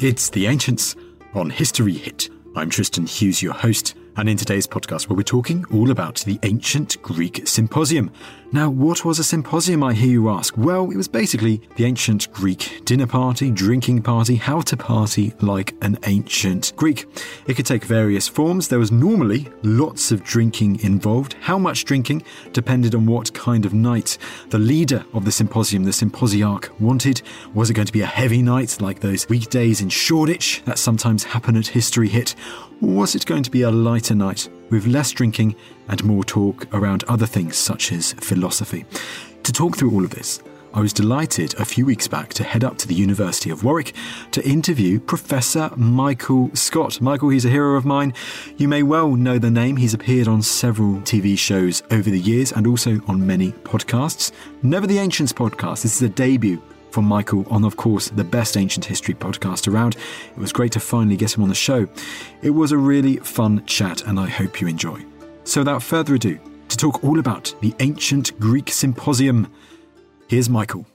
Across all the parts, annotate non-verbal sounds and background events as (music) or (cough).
It's The Ancients on History Hit. I'm Tristan Hughes, your host, and in today's podcast, where we're talking all about the ancient Greek symposium. Now, what was a symposium, I hear you ask? Well, it was basically the ancient Greek dinner party, drinking party, how to party like an ancient Greek. It could take various forms. There was normally lots of drinking involved. How much drinking depended on what kind of night the leader of the symposium, the symposiarch, wanted. Was it going to be a heavy night like those weekdays in Shoreditch that sometimes happen at History Hit? Was it going to be a lighter night with less drinking and more talk around other things such as philosophy? To talk through all of this, I was delighted a few weeks back to head up to the University of Warwick to interview Professor Michael Scott. Michael, he's a hero of mine. You may well know the name. He's appeared on several TV shows over the years and also on many podcasts. Never the Ancients podcast. This is a debut for Michael on, of course, the best ancient history podcast around. It was great to finally get him on the show. It was a really fun chat, and I hope you enjoy. So, without further ado, to talk all about the ancient Greek symposium, here's Michael.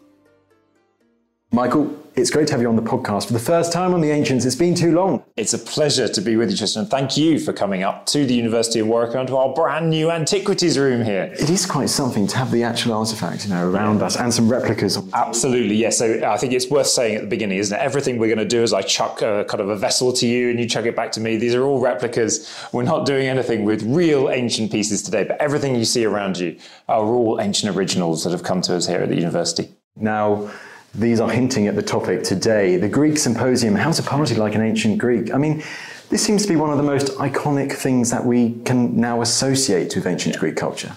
Michael, it's great to have you on the podcast for the first time on the Ancients. It's been too long. It's a pleasure to be with you, Tristan. Thank you for coming up to the University of Warwick and to our brand new antiquities room here. It is quite something to have the actual artifacts, you know, around us and some replicas. Absolutely, yes. So I think it's worth saying at the beginning, isn't it? Everything we're going to do is I chuck a, kind of a vessel to you and you chuck it back to me. These are all replicas. We're not doing anything with real ancient pieces today, but everything you see around you are all ancient originals that have come to us here at the university. Now, these are hinting at the topic today the Greek symposium, how to party like an ancient Greek. I mean, this seems to be one of the most iconic things that we can now associate with ancient Greek culture.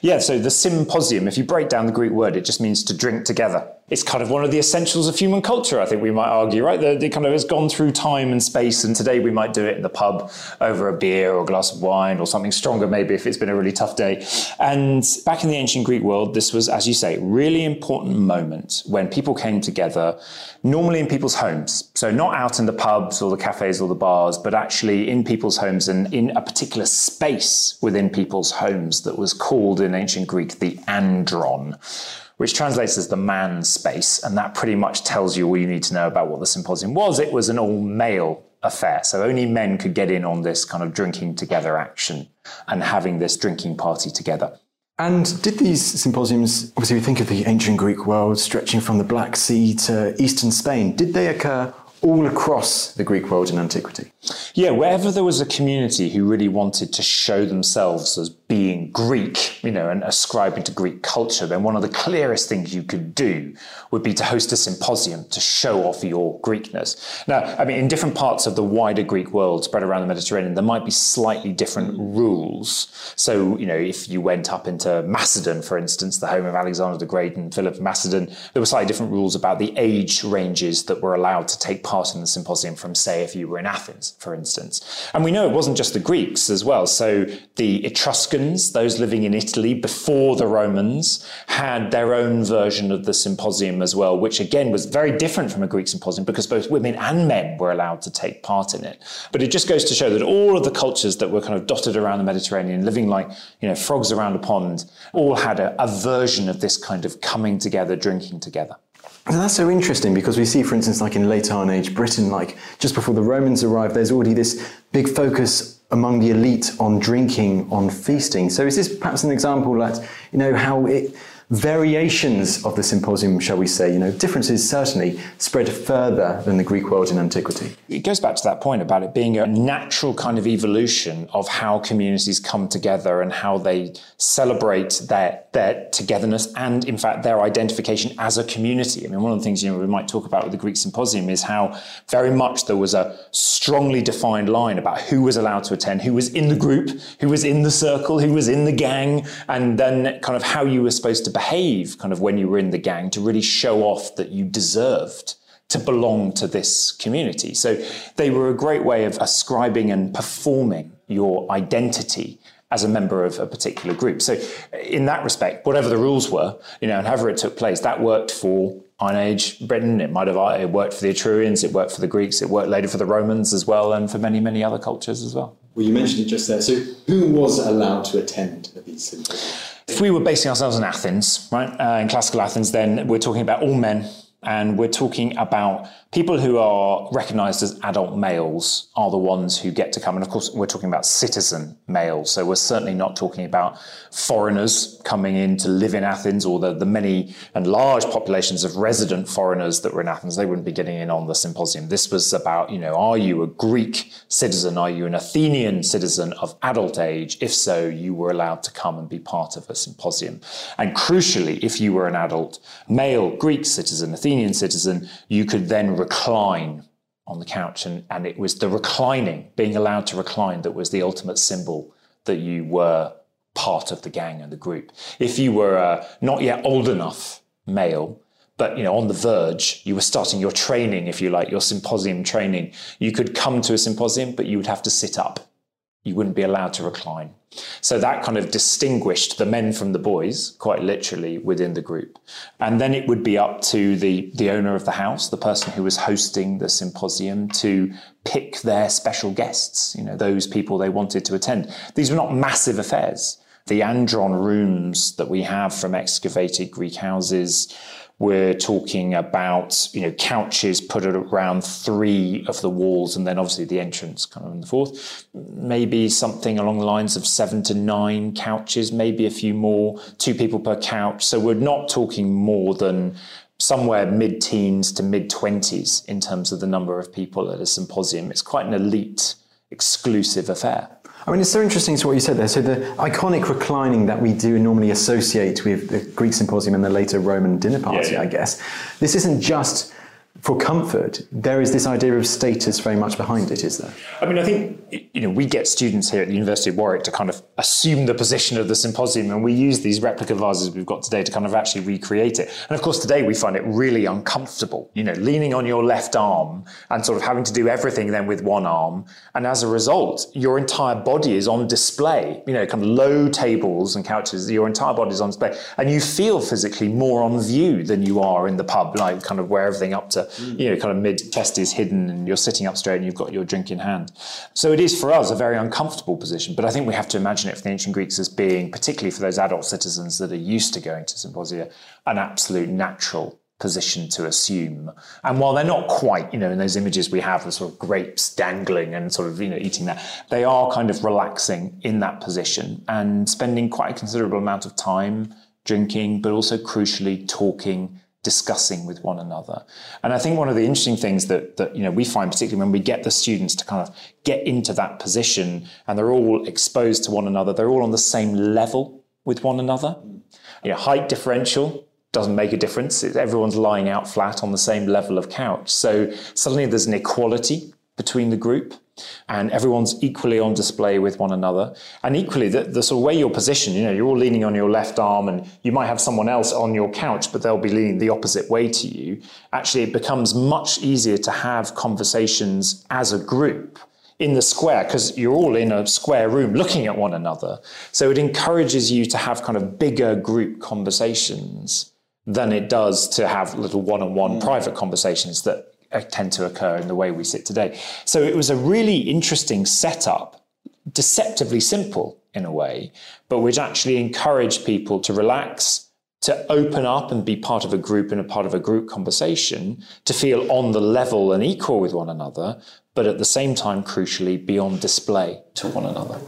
Yeah, so the symposium, if you break down the Greek word, it just means to drink together. It's kind of one of the essentials of human culture, I think we might argue, right? It kind of has gone through time and space, and today we might do it in the pub over a beer or a glass of wine or something stronger, maybe if it's been a really tough day. And back in the ancient Greek world, this was, as you say, really important moment when people came together, normally in people's homes. So not out in the pubs or the cafes or the bars, but actually in people's homes and in a particular space within people's homes that was called in ancient Greek the andron which translates as the man space. And that pretty much tells you all you need to know about what the symposium was. It was an all male affair. So only men could get in on this kind of drinking together action and having this drinking party together. And did these symposiums, obviously, we think of the ancient Greek world stretching from the Black Sea to eastern Spain, did they occur all across the Greek world in antiquity? Yeah, wherever there was a community who really wanted to show themselves as being Greek, you know, and ascribing to Greek culture, then one of the clearest things you could do would be to host a symposium to show off your Greekness. Now, I mean, in different parts of the wider Greek world spread around the Mediterranean, there might be slightly different rules. So, you know, if you went up into Macedon, for instance, the home of Alexander the Great and Philip of Macedon, there were slightly different rules about the age ranges that were allowed to take part part in the symposium from, say, if you were in Athens, for instance. And we know it wasn't just the Greeks as well. So the Etruscans, those living in Italy before the Romans, had their own version of the symposium as well, which again was very different from a Greek symposium because both women and men were allowed to take part in it. But it just goes to show that all of the cultures that were kind of dotted around the Mediterranean, living like, you know, frogs around a pond, all had a, a version of this kind of coming together, drinking together. And that's so interesting because we see, for instance, like in late Iron Age Britain, like just before the Romans arrived, there's already this big focus among the elite on drinking, on feasting. So is this perhaps an example that, you know, how it variations of the symposium, shall we say, you know, differences certainly spread further than the Greek world in antiquity. It goes back to that point about it being a natural kind of evolution of how communities come together and how they celebrate their, their togetherness and, in fact, their identification as a community. I mean, one of the things, you know, we might talk about with the Greek symposium is how very much there was a strongly defined line about who was allowed to attend, who was in the group, who was in the circle, who was in the gang, and then kind of how you were supposed to behave kind of when you were in the gang to really show off that you deserved to belong to this community. So they were a great way of ascribing and performing your identity as a member of a particular group. So in that respect, whatever the rules were, you know, and however it took place, that worked for Iron Age Britain. It might have it worked for the Etrurians, it worked for the Greeks, it worked later for the Romans as well, and for many, many other cultures as well. Well, you mentioned it just there. So who was allowed to attend these symposiums? If we were basing ourselves in Athens, right, uh, in classical Athens, then we're talking about all men and we're talking about people who are recognized as adult males are the ones who get to come. And of course, we're talking about citizen males. So we're certainly not talking about foreigners coming in to live in Athens or the, the many and large populations of resident foreigners that were in Athens. They wouldn't be getting in on the symposium. This was about, you know, are you a Greek citizen? Are you an Athenian citizen of adult age? If so, you were allowed to come and be part of a symposium. And crucially, if you were an adult male Greek citizen, Athenian Athenian citizen, you could then recline on the couch. And, and it was the reclining, being allowed to recline, that was the ultimate symbol that you were part of the gang and the group. If you were uh, not yet old enough male, but you know on the verge you were starting your training if you like your symposium training you could come to a symposium but you would have to sit up you wouldn't be allowed to recline. So that kind of distinguished the men from the boys, quite literally, within the group. And then it would be up to the, the owner of the house, the person who was hosting the symposium, to pick their special guests, you know, those people they wanted to attend. These were not massive affairs. The andron rooms that we have from excavated Greek houses we're talking about, you know, couches put around three of the walls and then obviously the entrance kind of in the fourth. Maybe something along the lines of seven to nine couches, maybe a few more, two people per couch. So we're not talking more than somewhere mid teens to mid 20s in terms of the number of people at a symposium. It's quite an elite, exclusive affair. I mean, it's so interesting to what you said there. So the iconic reclining that we do normally associate with the Greek symposium and the later Roman dinner party, yeah, yeah. I guess, this isn't just for comfort, there is this idea of status very much behind it, is there? I mean, I think you know we get students here at the University of Warwick to kind of assume the position of the symposium, and we use these replica vases we've got today to kind of actually recreate it. And of course, today we find it really uncomfortable. You know, leaning on your left arm and sort of having to do everything then with one arm, and as a result, your entire body is on display. You know, kind of low tables and couches, your entire body is on display, and you feel physically more on view than you are in the pub, like kind of where everything up to mm. you know, kind of mid chest is hidden and you're sitting up straight and you've got your drink in hand. So it is for us a very uncomfortable position, but I think we have to imagine it for the ancient Greeks as being, particularly for those adult citizens that are used to going to symposia, an absolute natural position to assume. And while they're not quite, you know, in those images we have the sort of grapes dangling and sort of, you know, eating that, they are kind of relaxing in that position and spending quite a considerable amount of time drinking, but also crucially talking discussing with one another. And I think one of the interesting things that, that you know we find, particularly when we get the students to kind of get into that position and they're all exposed to one another, they're all on the same level with one another. You know, height differential doesn't make a difference. Everyone's lying out flat on the same level of couch. So suddenly there's an equality between the group and everyone's equally on display with one another. And equally, the, the, sort of way you're positioned, you know, you're all leaning on your left arm and you might have someone else on your couch, but they'll be leaning the opposite way to you. Actually, it becomes much easier to have conversations as a group in the square because you're all in a square room looking at one another. So it encourages you to have kind of bigger group conversations than it does to have little one on one private conversations that Uh, tend to occur in the way we sit today. So it was a really interesting setup, deceptively simple in a way, but which actually encouraged people to relax, to open up and be part of a group and a part of a group conversation, to feel on the level and equal with one another, but at the same time, crucially, be on display to one another.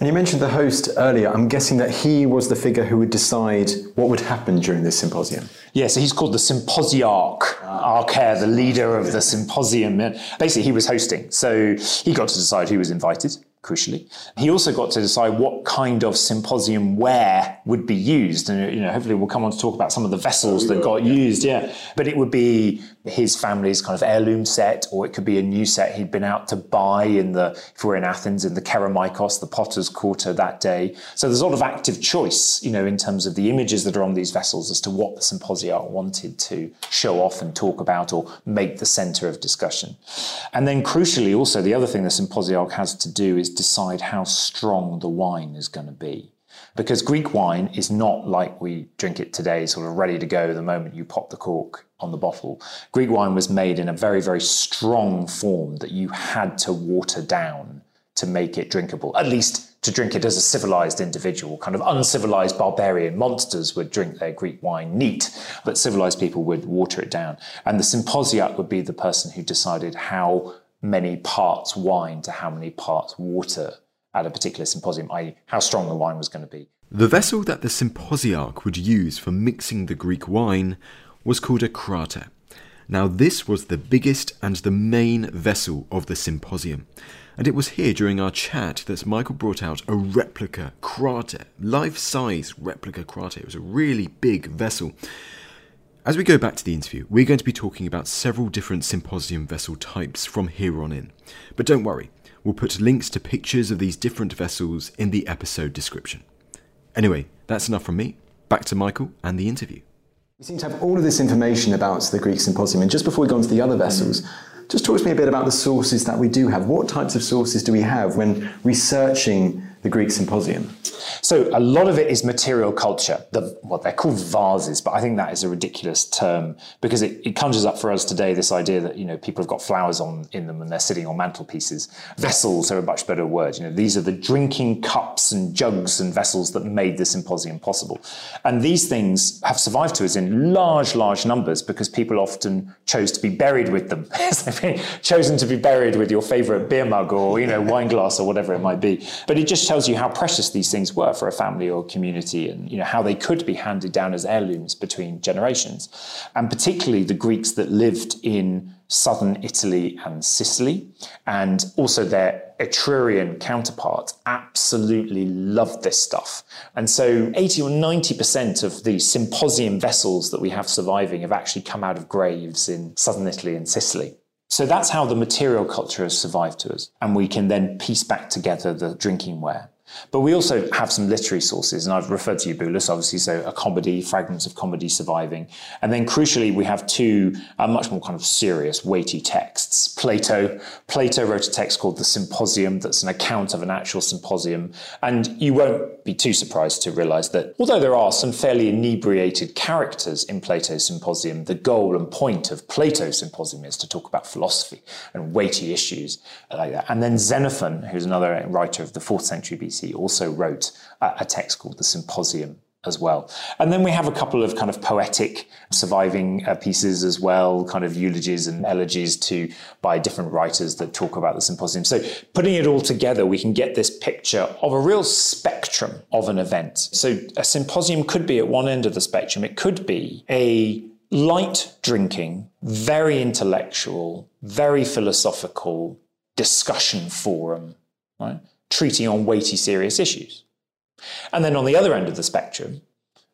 And you mentioned the host earlier. I'm guessing that he was the figure who would decide what would happen during this symposium. Yeah, so he's called the symposiarch, ah. Archair, the leader of the symposium. Basically, he was hosting, so he got to decide who was invited crucially. He also got to decide what kind of symposium ware would be used. And, you know, hopefully we'll come on to talk about some of the vessels that got used. Yeah. But it would be his family's kind of heirloom set, or it could be a new set he'd been out to buy in the, if we're in Athens, in the Kerameikos, the potter's quarter that day. So there's a lot of active choice, you know, in terms of the images that are on these vessels as to what the symposium wanted to show off and talk about or make the center of discussion. And then crucially also, the other thing the symposiarch has to do is decide how strong the wine is going to be. Because Greek wine is not like we drink it today, sort of ready to go the moment you pop the cork on the bottle. Greek wine was made in a very, very strong form that you had to water down to make it drinkable, at least to drink it as a civilized individual. Kind of uncivilized barbarian monsters would drink their Greek wine neat, but civilized people would water it down. And the symposiarch would be the person who decided how many parts wine to how many parts water at a particular symposium, i.e., how strong the wine was going to be. The vessel that the symposiarch would use for mixing the Greek wine was called a krater. Now, this was the biggest and the main vessel of the symposium, and it was here during our chat that Michael brought out a replica krater, life size replica krater. It was a really big vessel. As we go back to the interview, we're going to be talking about several different symposium vessel types from here on in. But don't worry, we'll put links to pictures of these different vessels in the episode description. Anyway, that's enough from me. Back to Michael and the interview. We seem to have all of this information about the Greek symposium, and just before we go on to the other vessels, just talk to me a bit about the sources that we do have. What types of sources do we have when researching the Greek symposium? So a lot of it is material culture. The, what they're called vases, but I think that is a ridiculous term because it, it conjures up for us today this idea that you know people have got flowers on in them and they're sitting on mantelpieces. Vessels are a much better word. You know these are the drinking cups and jugs and vessels that made the symposium possible, and these things have survived to us in large, large numbers because people often chose to be buried with them. (laughs) chosen to be buried with your favorite beer mug or you know wine glass or whatever it might be. But it just tells you how precious these things were for a family or community and you know how they could be handed down as heirlooms between generations. And particularly the Greeks that lived in southern Italy and Sicily, and also their Etrurian counterparts absolutely loved this stuff. And so 80 or 90% of the symposium vessels that we have surviving have actually come out of graves in southern Italy and Sicily. So that's how the material culture has survived to us. And we can then piece back together the drinking ware. But we also have some literary sources, and I've referred to Eubulus, obviously, so a comedy, fragments of comedy surviving. And then crucially, we have two uh, much more kind of serious, weighty texts. Plato. Plato wrote a text called The Symposium, that's an account of an actual symposium. And you won't be too surprised to realize that although there are some fairly inebriated characters in Plato's Symposium, the goal and point of Plato's Symposium is to talk about philosophy and weighty issues like that. And then Xenophon, who's another writer of the fourth century BC, also wrote a text called the Symposium as well. And then we have a couple of kind of poetic surviving uh, pieces as well, kind of eulogies and elegies to by different writers that talk about the symposium. So putting it all together, we can get this picture of a real spectrum of an event. So a symposium could be at one end of the spectrum. It could be a light drinking, very intellectual, very philosophical discussion forum, right? treating on weighty, serious issues. And then on the other end of the spectrum,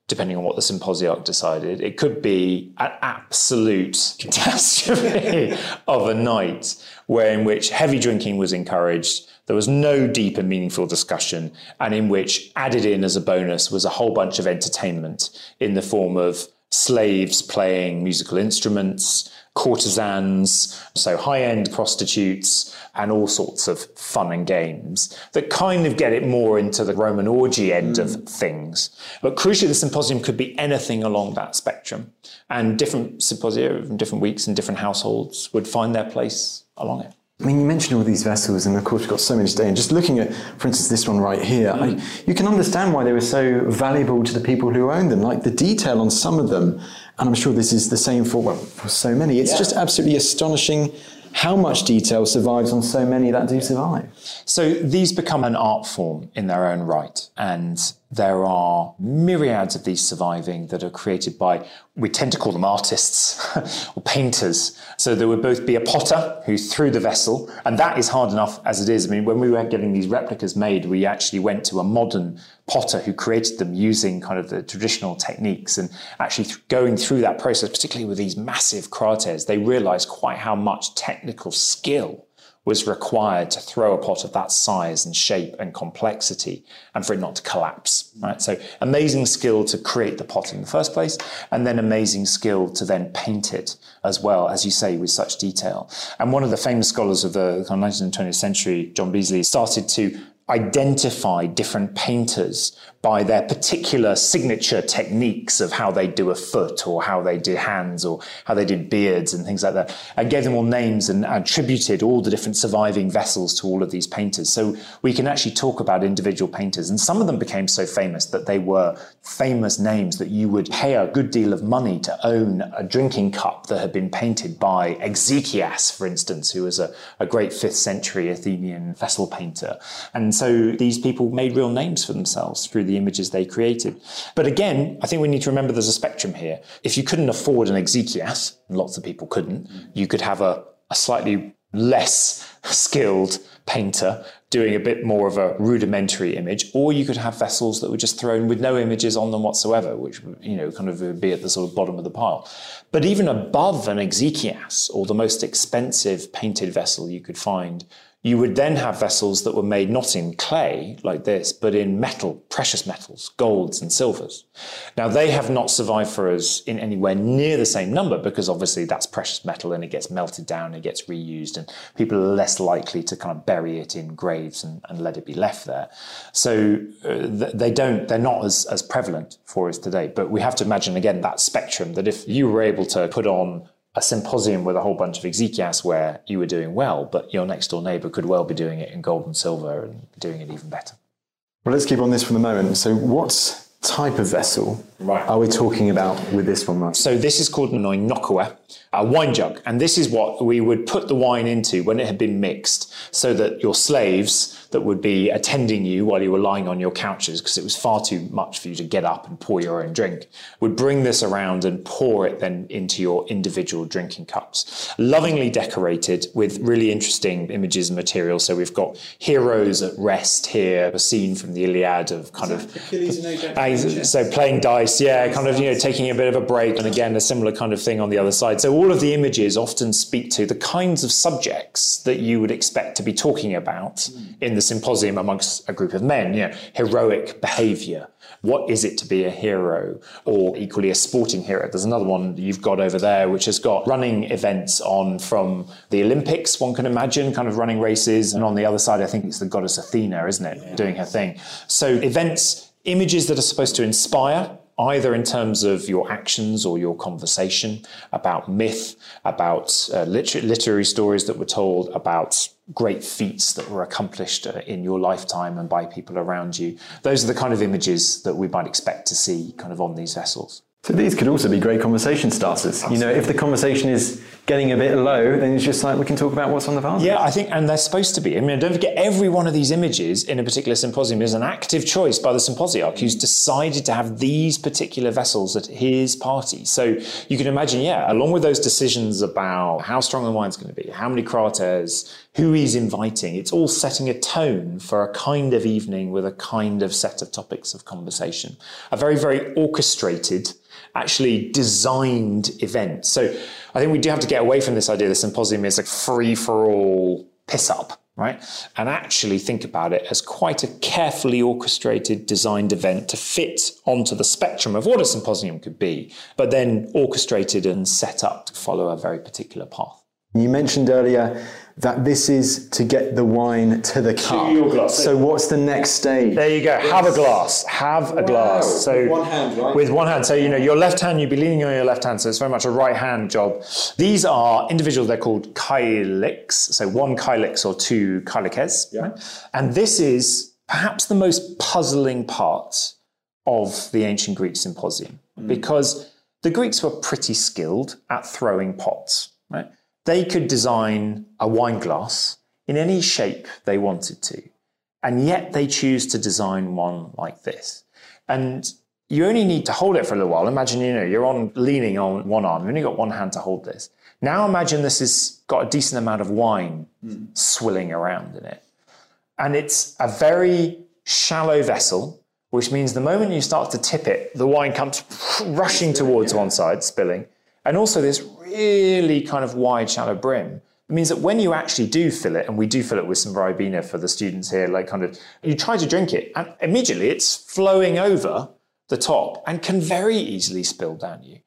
depending on what the symposiarch decided. It could be an absolute (laughs) catastrophe of a night where in which heavy drinking was encouraged. There was no deep and meaningful discussion, and in which added in as a bonus was a whole bunch of entertainment in the form of slaves playing musical instruments, courtesans, so high end prostitutes, and all sorts of fun and games that kind of get it more into the Roman orgy end mm. of things. But crucially, the symposium could be anything along that spectrum. And different symposia from different weeks and different households would find their place along it. I mean, you mentioned all these vessels, and of course, we've got so many today. And just looking at, for instance, this one right here, mm. I, you can understand why they were so valuable to the people who owned them. Like the detail on some of them, and I'm sure this is the same for well, for so many. It's yeah. just absolutely astonishing how much detail survives on so many that do survive. So these become an art form in their own right, and there are myriads of these surviving that are created by, we tend to call them artists (laughs) or painters. So there would both be a potter who threw the vessel, and that is hard enough as it is. I mean, when we were getting these replicas made, we actually went to a modern potter who created them using kind of the traditional techniques and actually th- going through that process, particularly with these massive kraters, they realized quite how much technical skill was required to throw a pot of that size and shape and complexity and for it not to collapse, right? So amazing skill to create the pot in the first place and then amazing skill to then paint it as well, as you say, with such detail. And one of the famous scholars of the 19th and 20th century, John Beazley, started to identify different painters by their particular signature techniques of how they do a foot or how they did hands or how they did beards and things like that and gave them all names and attributed all the different surviving vessels to all of these painters. So we can actually talk about individual painters and some of them became so famous that they were famous names that you would pay a good deal of money to own a drinking cup that had been painted by Exekias for instance who was a, a great 5th century Athenian vessel painter. And so these people made real names for themselves through the images they created. But again, I think we need to remember there's a spectrum here. If you couldn't afford an Exekias, lots of people couldn't, you could have a, a slightly less skilled painter doing a bit more of a rudimentary image, or you could have vessels that were just thrown with no images on them whatsoever, which you know kind of would be at the sort of bottom of the pile. But even above an Exekias, or the most expensive painted vessel you could find, you would then have vessels that were made not in clay like this, but in metal, precious metals, golds and silvers. Now, they have not survived for us in anywhere near the same number because obviously that's precious metal and it gets melted down, it gets reused, and people are less likely to kind of bury it in graves and, and let it be left there. So uh, they don't, they're not as, as prevalent for us today. But we have to imagine again that spectrum that if you were able to put on a symposium with a whole bunch of Exekias where you were doing well, but your next door neighbor could well be doing it in gold and silver and doing it even better. Well, let's keep on this for the moment. So, what type of vessel right. are we talking about with this one? So, this is called an oinochoe, a wine jug. And this is what we would put the wine into when it had been mixed so that your slaves that would be attending you while you were lying on your couches, because it was far too much for you to get up and pour your own drink, would bring this around and pour it then into your individual drinking cups. Lovingly decorated with really interesting images and materials. So we've got heroes at rest here, a scene from the Iliad of kind of. Ah, so playing dice, yeah, kind of, you know, taking a bit of a break. And again, a similar kind of thing on the other side. So all of the images often speak to the kinds of subjects that you would expect to be talking about in the symposium amongst a group of men, you know, heroic behavior. What is it to be a hero or equally a sporting hero? There's another one you've got over there, which has got running events on from the Olympics, one can imagine, kind of running races. And on the other side, I think it's the goddess Athena, isn't it? Yeah. Doing her thing. So events, images that are supposed to inspire, either in terms of your actions or your conversation, about myth, about uh, liter- literary stories that were told, about great feats that were accomplished uh, in your lifetime and by people around you. Those are the kind of images that we might expect to see kind of on these vessels. So these could also be great conversation starters. Absolutely. You know, if the conversation is getting a bit low, then it's just like we can talk about what's on the vase. Yeah, I think, and they're supposed to be. I mean, don't forget, every one of these images in a particular symposium is an active choice by the symposiarch who's decided to have these particular vessels at his party. So you can imagine, yeah, along with those decisions about how strong the wine's going to be, how many kraters, who he's inviting, it's all setting a tone for a kind of evening with a kind of set of topics of conversation. A very, very orchestrated actually designed event. So I think we do have to get away from this idea the symposium is a free for all piss up, right? And actually think about it as quite a carefully orchestrated, designed event to fit onto the spectrum of what a symposium could be, but then orchestrated and set up to follow a very particular path. You mentioned earlier that this is to get the wine to the cup. your glass. So what's the next stage? There you go. Have a glass. Have a glass. So With one hand, right? With one hand. So you know your left hand, you'd be leaning on your left hand. So it's very much a right hand job. These are individuals. They're called kylix. So one kylix or two kylikes. Right? And this is perhaps the most puzzling part of the ancient Greek symposium mm. because the Greeks were pretty skilled at throwing pots. They could design a wine glass in any shape they wanted to. And yet they choose to design one like this. And you only need to hold it for a little while. Imagine, you know, you're on leaning on one arm, you've only got one hand to hold this. Now imagine this has got a decent amount of wine swilling around in it. And it's a very shallow vessel, which means the moment you start to tip it, the wine comes (laughs) rushing towards one side, spilling. And also this really kind of wide, shallow brim. It means that when you actually do fill it, and we do fill it with some Ribena for the students here, like kind of, you try to drink it, and immediately it's flowing over the top and can very easily spill down you.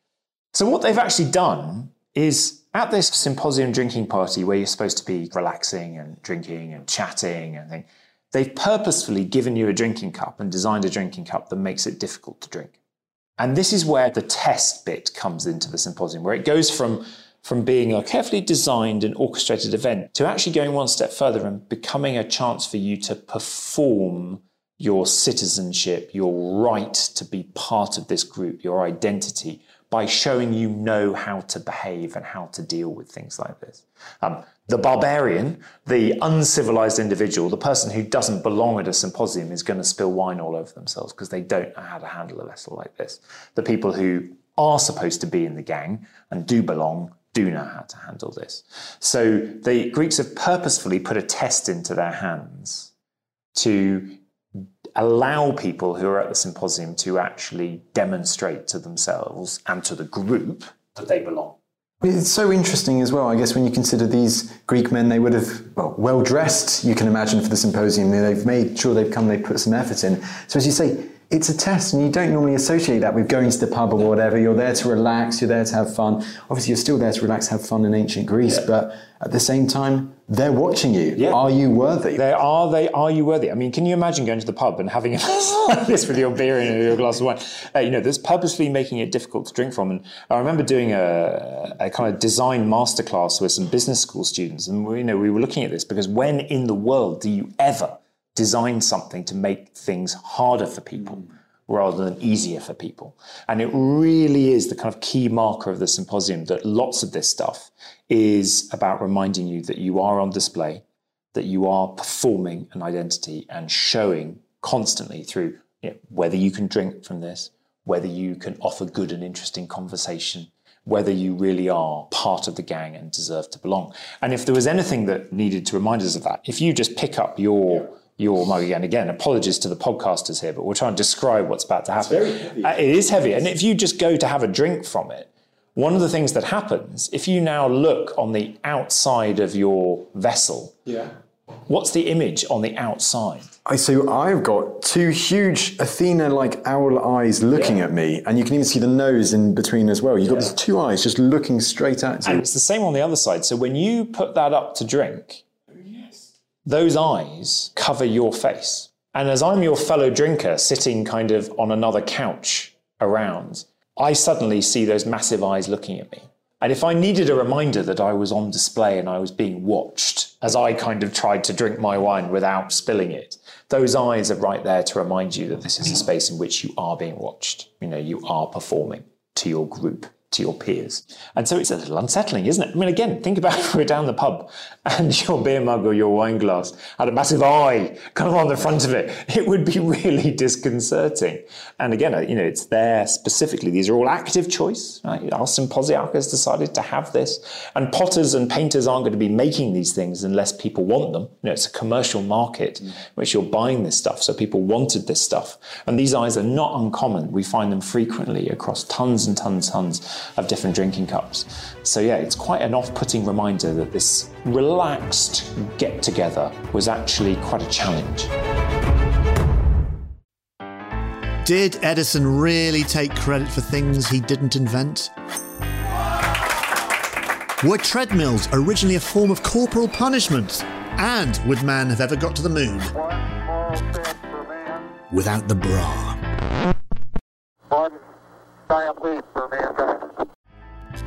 So what they've actually done is at this symposium drinking party where you're supposed to be relaxing and drinking and chatting and things, they've purposefully given you a drinking cup and designed a drinking cup that makes it difficult to drink. And this is where the test bit comes into the symposium, where it goes from, from being a carefully designed and orchestrated event to actually going one step further and becoming a chance for you to perform your citizenship, your right to be part of this group, your identity, by showing you know how to behave and how to deal with things like this. Um, the barbarian, the uncivilized individual, the person who doesn't belong at a symposium is going to spill wine all over themselves because they don't know how to handle a vessel like this. The people who are supposed to be in the gang and do belong do know how to handle this. So the Greeks have purposefully put a test into their hands to allow people who are at the symposium to actually demonstrate to themselves and to the group that they belong. It's so interesting as well, I guess, when you consider these Greek men, they would have, well, well dressed, you can imagine, for the symposium. They've made sure they've come, they've put some effort in. So, as you say, it's a test, and you don't normally associate that with going to the pub or whatever. You're there to relax, you're there to have fun. Obviously, you're still there to relax, have fun in ancient Greece, but at the same time, they're watching you. Yeah. Are you worthy? They are they are you worthy? I mean, can you imagine going to the pub and having (laughs) this with your beer and your glass of wine? Uh, you know, there's purposely making it difficult to drink from. And I remember doing a, a kind of design masterclass with some business school students, and we, you know, we were looking at this because when in the world do you ever design something to make things harder for people? Hmm. rather than easier for people. And it really is the kind of key marker of the symposium that lots of this stuff is about reminding you that you are on display, that you are performing an identity and showing constantly through you know, whether you can drink from this, whether you can offer good and interesting conversation, whether you really are part of the gang and deserve to belong. And if there was anything that needed to remind us of that, if you just pick up your your mug again. Again, apologies to the podcasters here, but we're trying to describe what's about to happen. Uh, it is heavy. And if you just go to have a drink from it, one of the things that happens, if you now look on the outside of your vessel, Yeah. what's the image on the outside? I, so I've got two huge Athena-like owl eyes looking at me, and you can even see the nose in between as well. You've got these two eyes just looking straight at you. And it's the same on the other side. So when you put that up to drink, those eyes cover your face. And as I'm your fellow drinker sitting kind of on another couch around, I suddenly see those massive eyes looking at me. And if I needed a reminder that I was on display and I was being watched as I kind of tried to drink my wine without spilling it, those eyes are right there to remind you that this is a space in which you are being watched. You know, you are performing to your group to your peers. And so it's a little unsettling, isn't it? I mean, again, think about (laughs) if we're down the pub and your beer mug or your wine glass had a massive eye kind of on the front of it. It would be (laughs) really disconcerting. And again, uh, you know, it's there specifically. These are all active choice. Right? Our symposiarch has decided to have this. And potters and painters aren't going to be making these things unless people want them. You know, it's a commercial market mm. in which you're buying this stuff. So people wanted this stuff. And these eyes are not uncommon. We find them frequently across tons and tons and tons of different drinking cups. So, yeah, it's quite an off putting reminder that this relaxed get together was actually quite a challenge. Did Edison really take credit for things he didn't invent? Were treadmills originally a form of corporal punishment? And would man have ever got to the moon without the bra?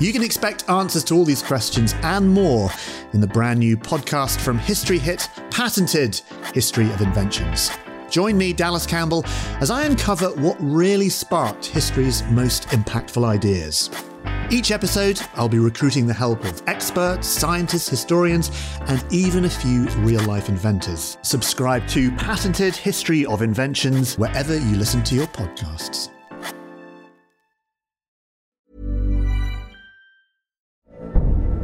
You can expect answers to all these questions and more in the brand new podcast from History Hit, patented History of Inventions. Join me, Dallas Campbell, as I uncover what really sparked history's most impactful ideas. Each episode, I'll be recruiting the help of experts, scientists, historians, and even a few real life inventors. Subscribe to Patented History of Inventions wherever you listen to your podcasts.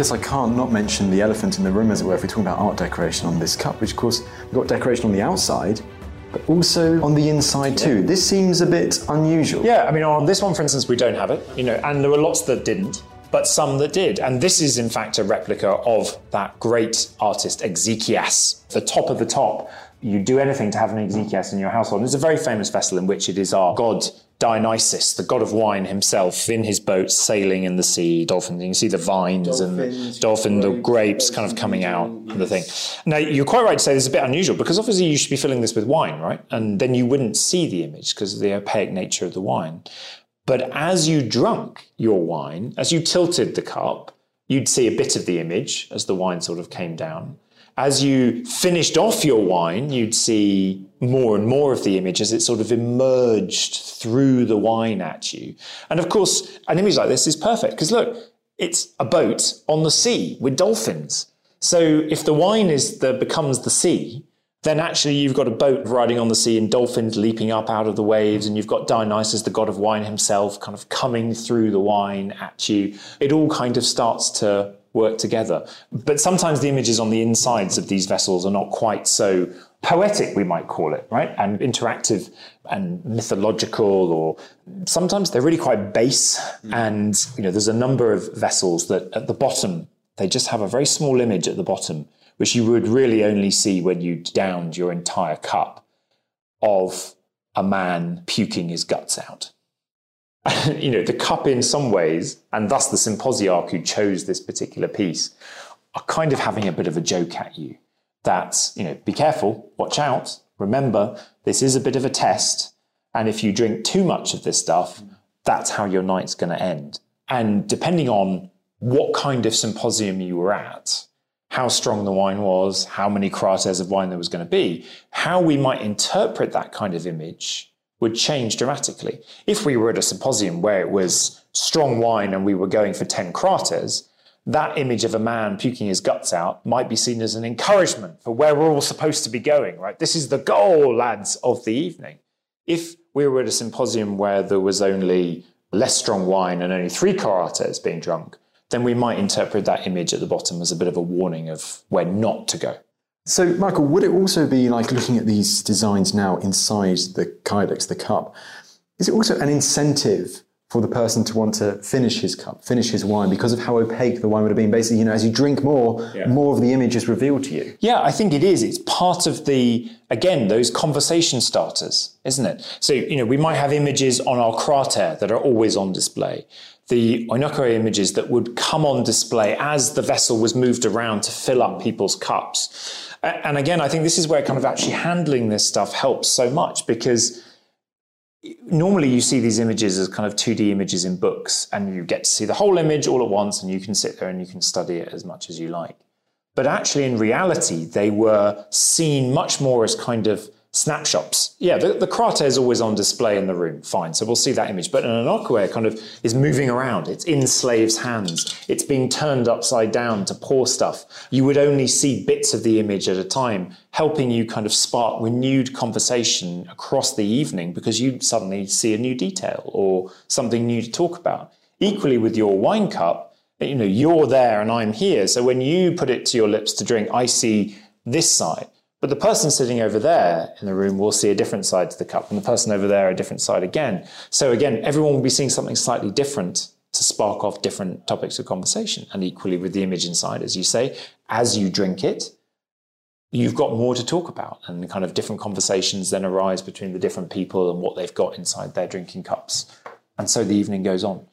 Guess I can't not mention the elephant in the room, as it were, if we're talking about art decoration on this cup, which of course we've got decoration on the outside, but also on the inside too. This seems a bit unusual. Yeah, I mean, on this one, for instance, we don't have it, you know, and there were lots that didn't, but some that did. And this is, in fact, a replica of that great artist, Exekias. The top of the top, you do anything to have an Exekias in your household. And it's a very famous vessel in which it is our god Dionysus, the god of wine himself, in his boat sailing in the sea, dolphins. You can see the vines and the dolphin, the grapes kind of coming out and the thing. Now, you're quite right to say this is a bit unusual because obviously you should be filling this with wine, right? And then you wouldn't see the image because of the opaque nature of the wine. But as you drunk your wine, as you tilted the cup, you'd see a bit of the image as the wine sort of came down. As you finished off your wine, you'd see more and more of the image as it sort of emerged through the wine at you. And of course, an image like this is perfect because look, it's a boat on the sea with dolphins. So if the wine is the becomes the sea, then actually you've got a boat riding on the sea and dolphins leaping up out of the waves, and you've got Dionysus, the god of wine himself, kind of coming through the wine at you. It all kind of starts to work together. But sometimes the images on the insides of these vessels are not quite so poetic, we might call it, right? And interactive and mythological, or sometimes they're really quite base. Hmm. And, you know, there's a number of vessels that at the bottom, they just have a very small image at the bottom which you would really only see when you downed your entire cup of a man puking his guts out. (laughs) you know, the cup in some ways, and thus the symposiarch who chose this particular piece, are kind of having a bit of a joke at you. That, you know, be careful, watch out, remember, this is a bit of a test, and if you drink too much of this stuff, that's how your night's going to end. And depending on what kind of symposium you were at, how strong the wine was, how many kraters of wine there was going to be, how we might interpret that kind of image would change dramatically. If we were at a symposium where it was strong wine and we were going for 10 kraters, that image of a man puking his guts out might be seen as an encouragement for where we're all supposed to be going, right? This is the goal, lads, of the evening. If we were at a symposium where there was only less strong wine and only three kraters being drunk, then we might interpret that image at the bottom as a bit of a warning of where not to go. So, Michael, would it also be like looking at these designs now inside the kylix, the cup? Is it also an incentive for the person to want to finish his cup, finish his wine, because of how opaque the wine would have been. Basically, you know, as you drink more, Yeah. more of the image is revealed to you. Yeah, I think it is. It's part of the, again, those conversation starters, isn't it? So, you know, we might have images on our krater that are always on display. The oinochoe images that would come on display as the vessel was moved around to fill up people's cups. And again, I think this is where kind of actually handling this stuff helps so much because normally you see these images as kind of 2D images in books and you get to see the whole image all at once and you can sit there and you can study it as much as you like. But actually, in reality, they were seen much more as kind of snapshots. Yeah, the, the krater is always on display in the room, fine. So we'll see that image. But an oinochoe kind of is moving around. It's in slaves' hands. It's being turned upside down to pour stuff. You would only see bits of the image at a time, helping you kind of spark renewed conversation across the evening because you suddenly see a new detail or something new to talk about. Equally with your wine cup, you know, you're there and I'm here. So when you put it to your lips to drink, I see this side. But the person sitting over there in the room will see a different side to the cup, and the person over there a different side again. So again, everyone will be seeing something slightly different to spark off different topics of conversation. And equally with the image inside, as you say, as you drink it, you've got more to talk about, and kind of different conversations then arise between the different people and what they've got inside their drinking cups. And so the evening goes on.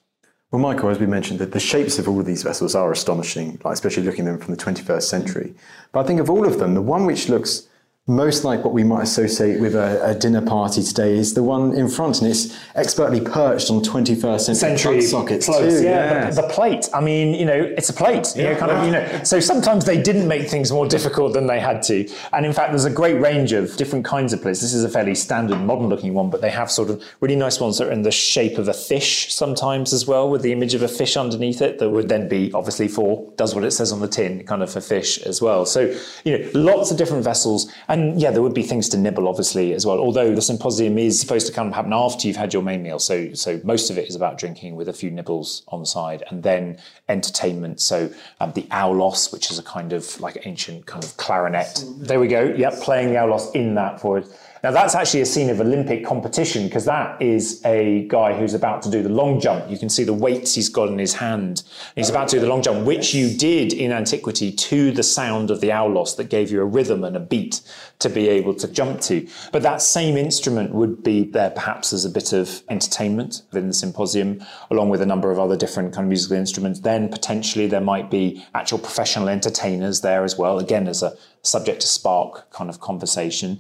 Well, Michael, as we mentioned, that the shapes of all of these vessels are astonishing, especially looking at them from the 21st century. But I think of all of them, the one which looks most like what we might associate with a, a dinner party today is the one in front, and it's expertly perched on 21st century, century sockets too. yeah, yes. The, the plate. I mean, you know, it's a plate. You know, kind of, you know. So sometimes they didn't make things more difficult than they had to. And in fact, there's a great range of different kinds of plates. This is a fairly standard, modern-looking one, but they have sort of really nice ones that are in the shape of a fish sometimes as well, with the image of a fish underneath it. That would then be obviously for does what it says on the tin, kind of for fish as well. So you know, lots of different vessels, and yeah, there would be things to nibble obviously as well. Although the symposium is supposed to kind of happen after you've had your main meal, so so most of it is about drinking with a few nibbles on the side, and then entertainment. So um, the aulos, which is a kind of like ancient kind of clarinet. There we go. Yep, playing the aulos in that for it. Now that's actually a scene of Olympic competition because that is a guy who's about to do the long jump. You can see the weights he's got in his hand. He's about to do the long jump, which you did in antiquity to the sound of the aulos that gave you a rhythm and a beat to be able to jump to. But that same instrument would be there perhaps as a bit of entertainment within the symposium, along with a number of other different kind of musical instruments. Then potentially there might be actual professional entertainers there as well, again as a subject to spark kind of conversation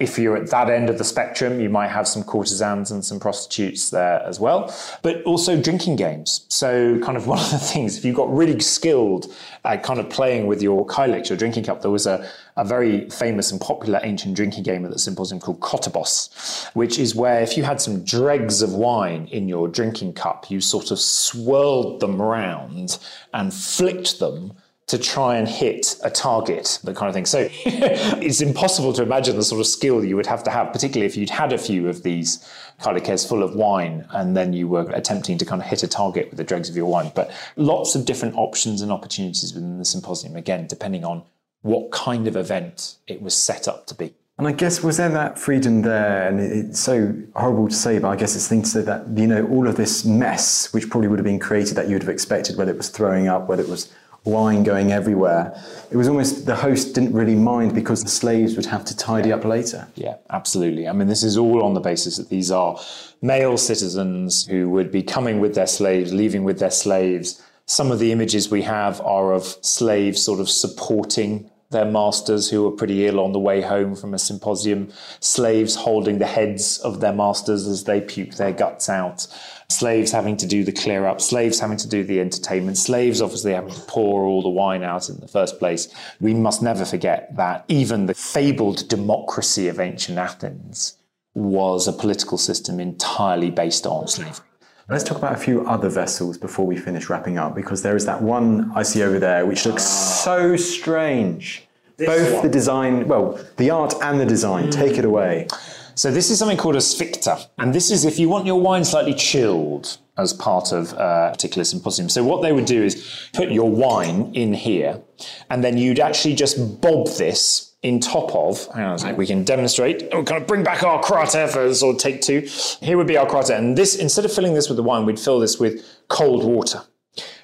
if you're at that end of the spectrum, you might have some courtesans and some prostitutes there as well, but also drinking games. So, kind of (laughs) one of the things, if you got really skilled at kind of playing with your kylix, your drinking cup, there was a, a very famous and popular ancient drinking game at the symposium called kottabos, which is where if you had some dregs of wine in your drinking cup, you sort of swirled them round and flicked them to try and hit a target, that kind of thing. So (laughs) it's impossible to imagine the sort of skill you would have to have, particularly if you'd had a few of these kylikes full of wine and then you were attempting to kind of hit a target with the dregs of your wine. But lots of different options and opportunities within the symposium, again, depending on what kind of event it was set up to be. And I guess was there that freedom there? And it's so horrible to say, but I guess it's thing to say that you know all of this mess, which probably would have been created that you would have expected, whether it was throwing up, whether it was wine going everywhere. It was almost the host didn't really mind because the slaves would have to tidy up later. Yeah, absolutely. I mean, this is all on the basis that these are male citizens who would be coming with their slaves, leaving with their slaves. Some of the images we have are of slaves sort of supporting their masters who were pretty ill on the way home from a symposium, slaves holding the heads of their masters as they puke their guts out, slaves having to do the clear up, slaves having to do the entertainment, slaves obviously having to pour all the wine out in the first place. We must never forget that even the fabled democracy of ancient Athens was a political system entirely based on slavery. Let's talk about a few other vessels before we finish wrapping up, because there is that one I see over there which looks so strange. Both the design, well, the art and the design. Hmm. Take it away. So this is something called a psykter, and this is if you want your wine slightly chilled as part of uh, a particular symposium. So what they would do is put your wine in here, and then you'd actually just bob this in top of, hang on a sec, we can demonstrate, we'll kind of bring back our krater for sort of take two. Here would be our krater. And this, instead of filling this with the wine, we'd fill this with cold water.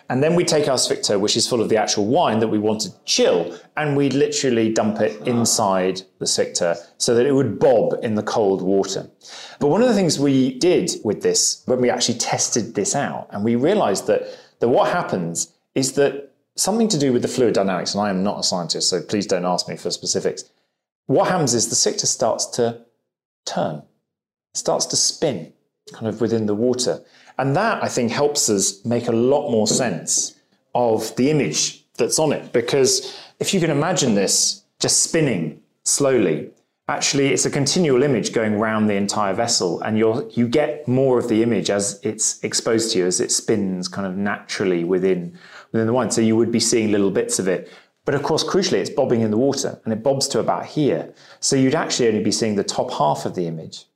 And then we take our psykter, which is full of the actual wine that we want to chill, and we'd literally dump it inside the psykter so that it would bob in the cold water. But one of the things we did with this, when we actually tested this out, and we realized that, that what happens is that something to do with the fluid dynamics, and I am not a scientist, so please don't ask me for specifics. What happens is the psykter starts to turn, starts to spin kind of within the water. And that, I think, helps us make a lot more sense of the image that's on it. Because if you can imagine this just spinning slowly, actually it's a continual image going around the entire vessel and you you get more of the image as it's exposed to you as it spins kind of naturally within within the wine so you would be seeing little bits of it. But of course crucially it's bobbing in the water and it bobs to about here. So you'd actually only be seeing the top half of the image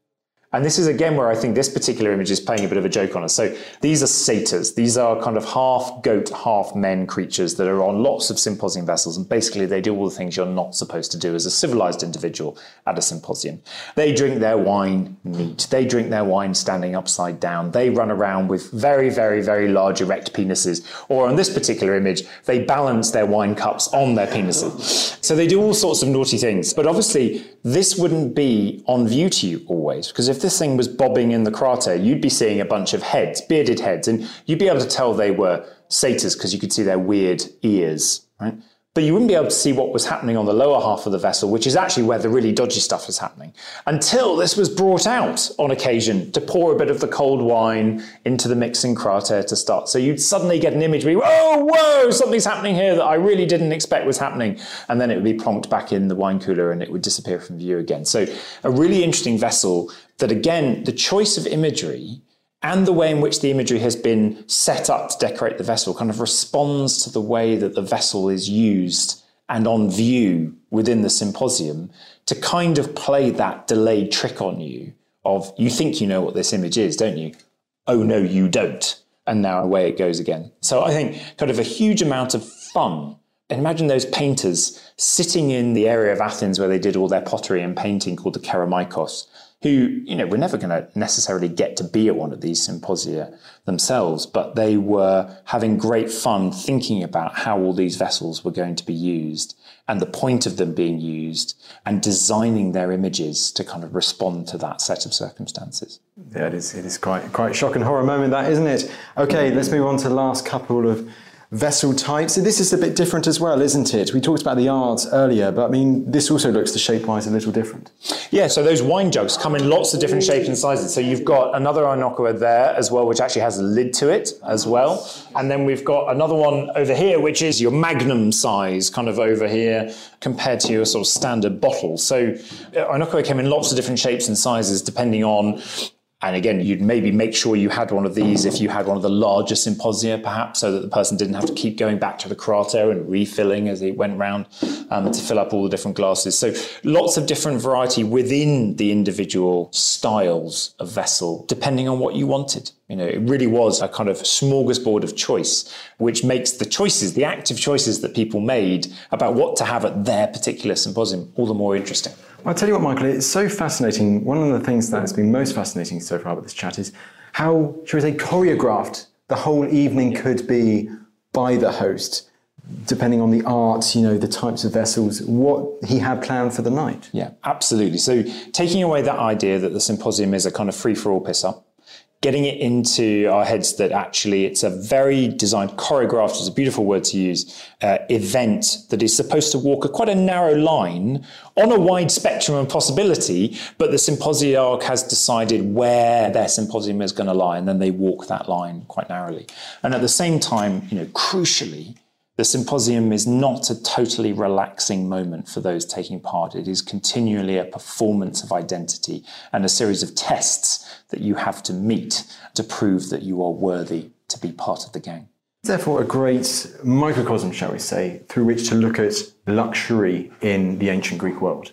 and this is again where I think this particular image is playing a bit of a joke on us. So these are satyrs. These are kind of half goat, half men creatures that are on lots of symposium vessels. And basically they do all the things you're not supposed to do as a civilized individual at a symposium. They drink their wine neat. They drink their wine standing upside down. They run around with very, very, very large erect penises. Or on this particular image, they balance their wine cups on their penises. So they do all sorts of naughty things. But obviously this wouldn't be on view to you always because if this thing was bobbing in the krater, you'd be seeing a bunch of heads, bearded heads, and you'd be able to tell they were satyrs because you could see their weird ears, right? But you wouldn't be able to see what was happening on the lower half of the vessel, which is actually where the really dodgy stuff was happening, until this was brought out on occasion to pour a bit of the cold wine into the mixing krater to start. So you'd suddenly get an image where, oh, whoa, something's happening here that I really didn't expect was happening. And then it would be plonked back in the wine cooler and it would disappear from view again. So a really interesting vessel that, again, the choice of imagery and the way in which the imagery has been set up to decorate the vessel kind of responds to the way that the vessel is used and on view within the symposium to kind of play that delayed trick on you of you think you know what this image is, don't you? Oh no, you don't. And now away it goes again. So I think kind of a huge amount of fun. And imagine those painters sitting in the area of Athens where they did all their pottery and painting called the Kerameikos who, you know, were never going to necessarily get to be at one of these symposia themselves, but they were having great fun thinking about how all these vessels were going to be used and the point of them being used and designing their images to kind of respond to that set of circumstances. Yeah, it is, it is quite, quite shock and horror moment, that, isn't it? Okay, let's move on to the last couple of vessel types. So this is a bit different as well, isn't it? We talked about the arts earlier, but I mean, this also looks the shape-wise a little different. Yeah, so those wine jugs come in lots of different shapes and sizes. So you've got another oinochoe there as well, which actually has a lid to it as well. And then we've got another one over here, which is your magnum size, kind of over here, compared to your sort of standard bottle. So uh, oinochoe came in lots of different shapes and sizes depending on and again, you'd maybe make sure you had one of these if you had one of the larger symposia, perhaps, so that the person didn't have to keep going back to the krater and refilling as they went round um, to fill up all the different glasses. So lots of different variety within the individual styles of vessel, depending on what you wanted. You know, it really was a kind of smorgasbord of choice, which makes the choices, the active choices that people made about what to have at their particular symposium all the more interesting. I'll tell you what, Michael, it's so fascinating. One of the things that has been most fascinating so far with this chat is how, shall we say, choreographed the whole evening could be by the host, depending on the art, you know, the types of vessels, what he had planned for the night. Yeah, absolutely. So taking away that idea that the symposium is a kind of free for all piss up, getting it into our heads that actually it's a very designed, choreographed, is a beautiful word to use, uh, event that is supposed to walk a quite a narrow line on a wide spectrum of possibility, but the symposiarch has decided where their symposium is going to lie, and then they walk that line quite narrowly. And at the same time, you know, crucially, the symposium is not a totally relaxing moment for those taking part. It is continually a performance of identity and a series of tests that you have to meet to prove that you are worthy to be part of the gang. Therefore, a great microcosm, shall we say, through which to look at luxury in the ancient Greek world.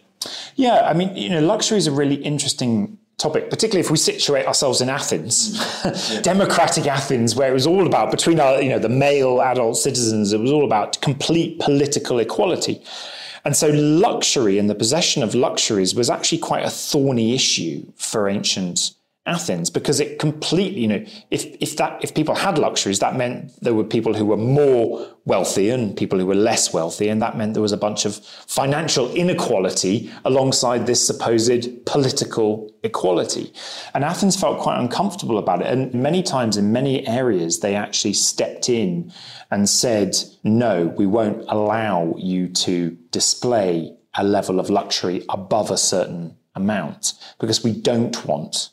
Yeah, I mean, you know, luxury is a really interesting topic, particularly if we situate ourselves in Athens, mm. (laughs) democratic Athens, where it was all about between our, you know, the male adult citizens, it was all about complete political equality. And so luxury and the possession of luxuries was actually quite a thorny issue for ancient Athens because it completely, you know, if, if that, if people had luxuries, that meant there were people who were more wealthy and people who were less wealthy. And that meant there was a bunch of financial inequality alongside this supposed political equality. And Athens felt quite uncomfortable about it. And many times in many areas, they actually stepped in and said, no, we won't allow you to display a level of luxury above a certain amount because we don't want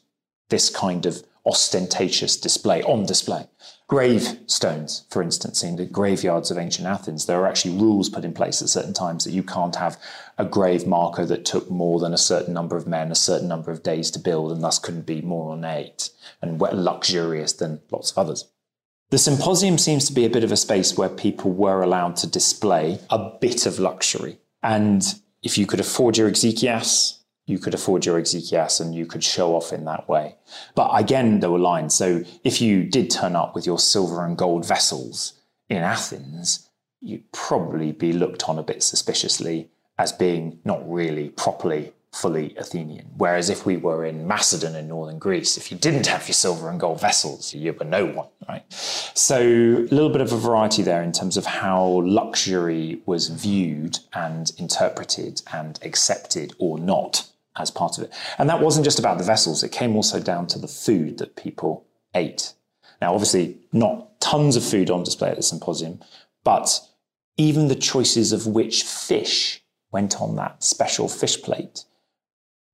this kind of ostentatious display on display. Gravestones, for instance, in the graveyards of ancient Athens, there are actually rules put in place at certain times that you can't have a grave marker that took more than a certain number of men, a certain number of days to build, and thus couldn't be more ornate and luxurious than lots of others. The symposium seems to be a bit of a space where people were allowed to display a bit of luxury. And if you could afford your exekias, you could afford your exekias and you could show off in that way. But again, there were lines. So if you did turn up with your silver and gold vessels in Athens, you'd probably be looked on a bit suspiciously as being not really properly fully Athenian. Whereas if we were in Macedon in northern Greece, if you didn't have your silver and gold vessels, you were no one, right? So a little bit of a variety there in terms of how luxury was viewed and interpreted and accepted or not as part of it. And that wasn't just about the vessels, it came also down to the food that people ate. Now, obviously, not tons of food on display at the symposium, but even the choices of which fish went on that special fish plate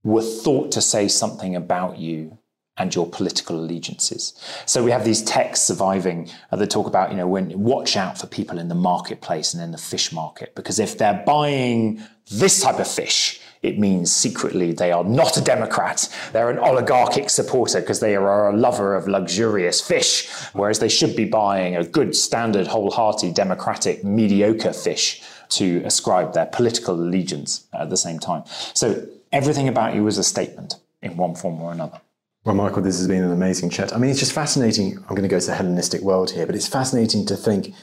were thought to say something about you and your political allegiances. So we have these texts surviving uh, that talk about, you know, when watch out for people in the marketplace and in the fish market, because if they're buying this type of fish, it means secretly they are not a Democrat. They're an oligarchic supporter because they are a lover of luxurious fish, whereas they should be buying a good, standard, wholehearted, democratic, mediocre fish to ascribe their political allegiance at the same time. So everything about you is a statement in one form or another. Well, Michael, this has been an amazing chat. I mean, it's just fascinating. I'm going to go to the Hellenistic world here, but it's fascinating to think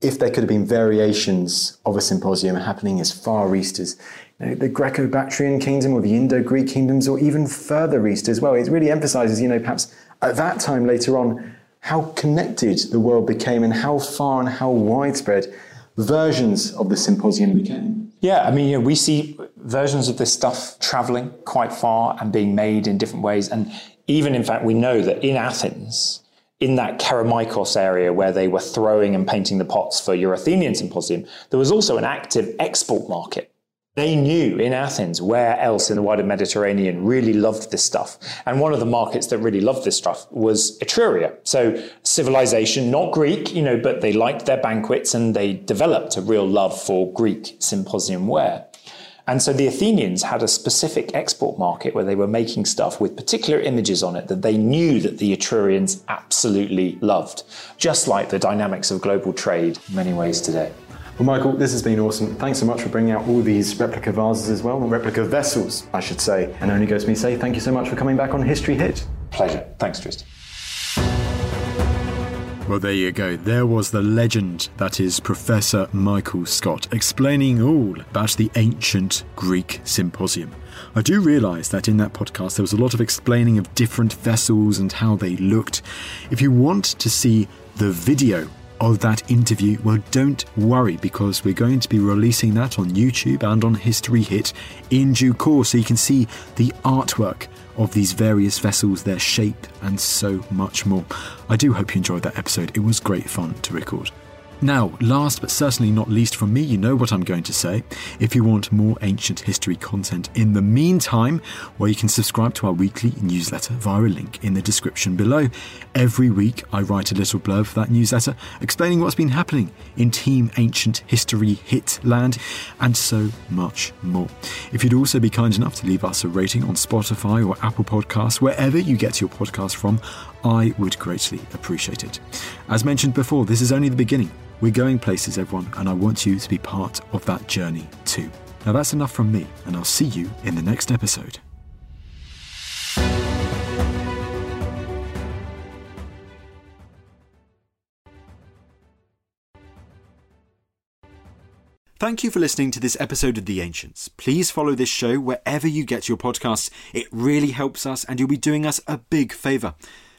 if there could have been variations of a symposium happening as far east as you know, the Greco-Bactrian kingdom or the Indo-Greek kingdoms or even further east as well. It really emphasizes, you know, perhaps at that time later on, how connected the world became and how far and how widespread versions of the symposium became. Yeah, I mean, you know, we see versions of this stuff traveling quite far and being made in different ways. And even, in fact, we know that in Athens, in that Kerameikos area where they were throwing and painting the pots for your Athenian symposium, there was also an active export market. They knew in Athens where else in the wider Mediterranean really loved this stuff. And one of the markets that really loved this stuff was Etruria. So civilization, not Greek, you know, but they liked their banquets and they developed a real love for Greek symposium ware. And so the Athenians had a specific export market where they were making stuff with particular images on it that they knew that the Etrurians absolutely loved, just like the dynamics of global trade in many ways today. Well, Michael, this has been awesome. Thanks so much for bringing out all these replica vases as well, or replica vessels, I should say. And only goes to me to say thank you so much for coming back on History Hit. Pleasure. Thanks, Tristan. Well, there you go. There was the legend that is Professor Michael Scott explaining all about the ancient Greek symposium. I do realise that in that podcast there was a lot of explaining of different vessels and how they looked. If you want to see the video of that interview, well, don't worry because we're going to be releasing that on YouTube and on History Hit in due course so you can see the artwork of these various vessels, their shape, and so much more. I do hope you enjoyed that episode. It was great fun to record. Now, last but certainly not least from me, you know what I'm going to say. If you want more ancient history content in the meantime, well, you can subscribe to our weekly newsletter via a link in the description below. Every week, I write a little blurb for that newsletter explaining what's been happening in Team Ancient History Hit Land and so much more. If you'd also be kind enough to leave us a rating on Spotify or Apple Podcasts, wherever you get your podcast from, I would greatly appreciate it. As mentioned before, this is only the beginning. We're going places, everyone, and I want you to be part of that journey too. Now, that's enough from me, and I'll see you in the next episode. Thank you for listening to this episode of The Ancients. Please follow this show wherever you get your podcasts. It really helps us, and you'll be doing us a big favour.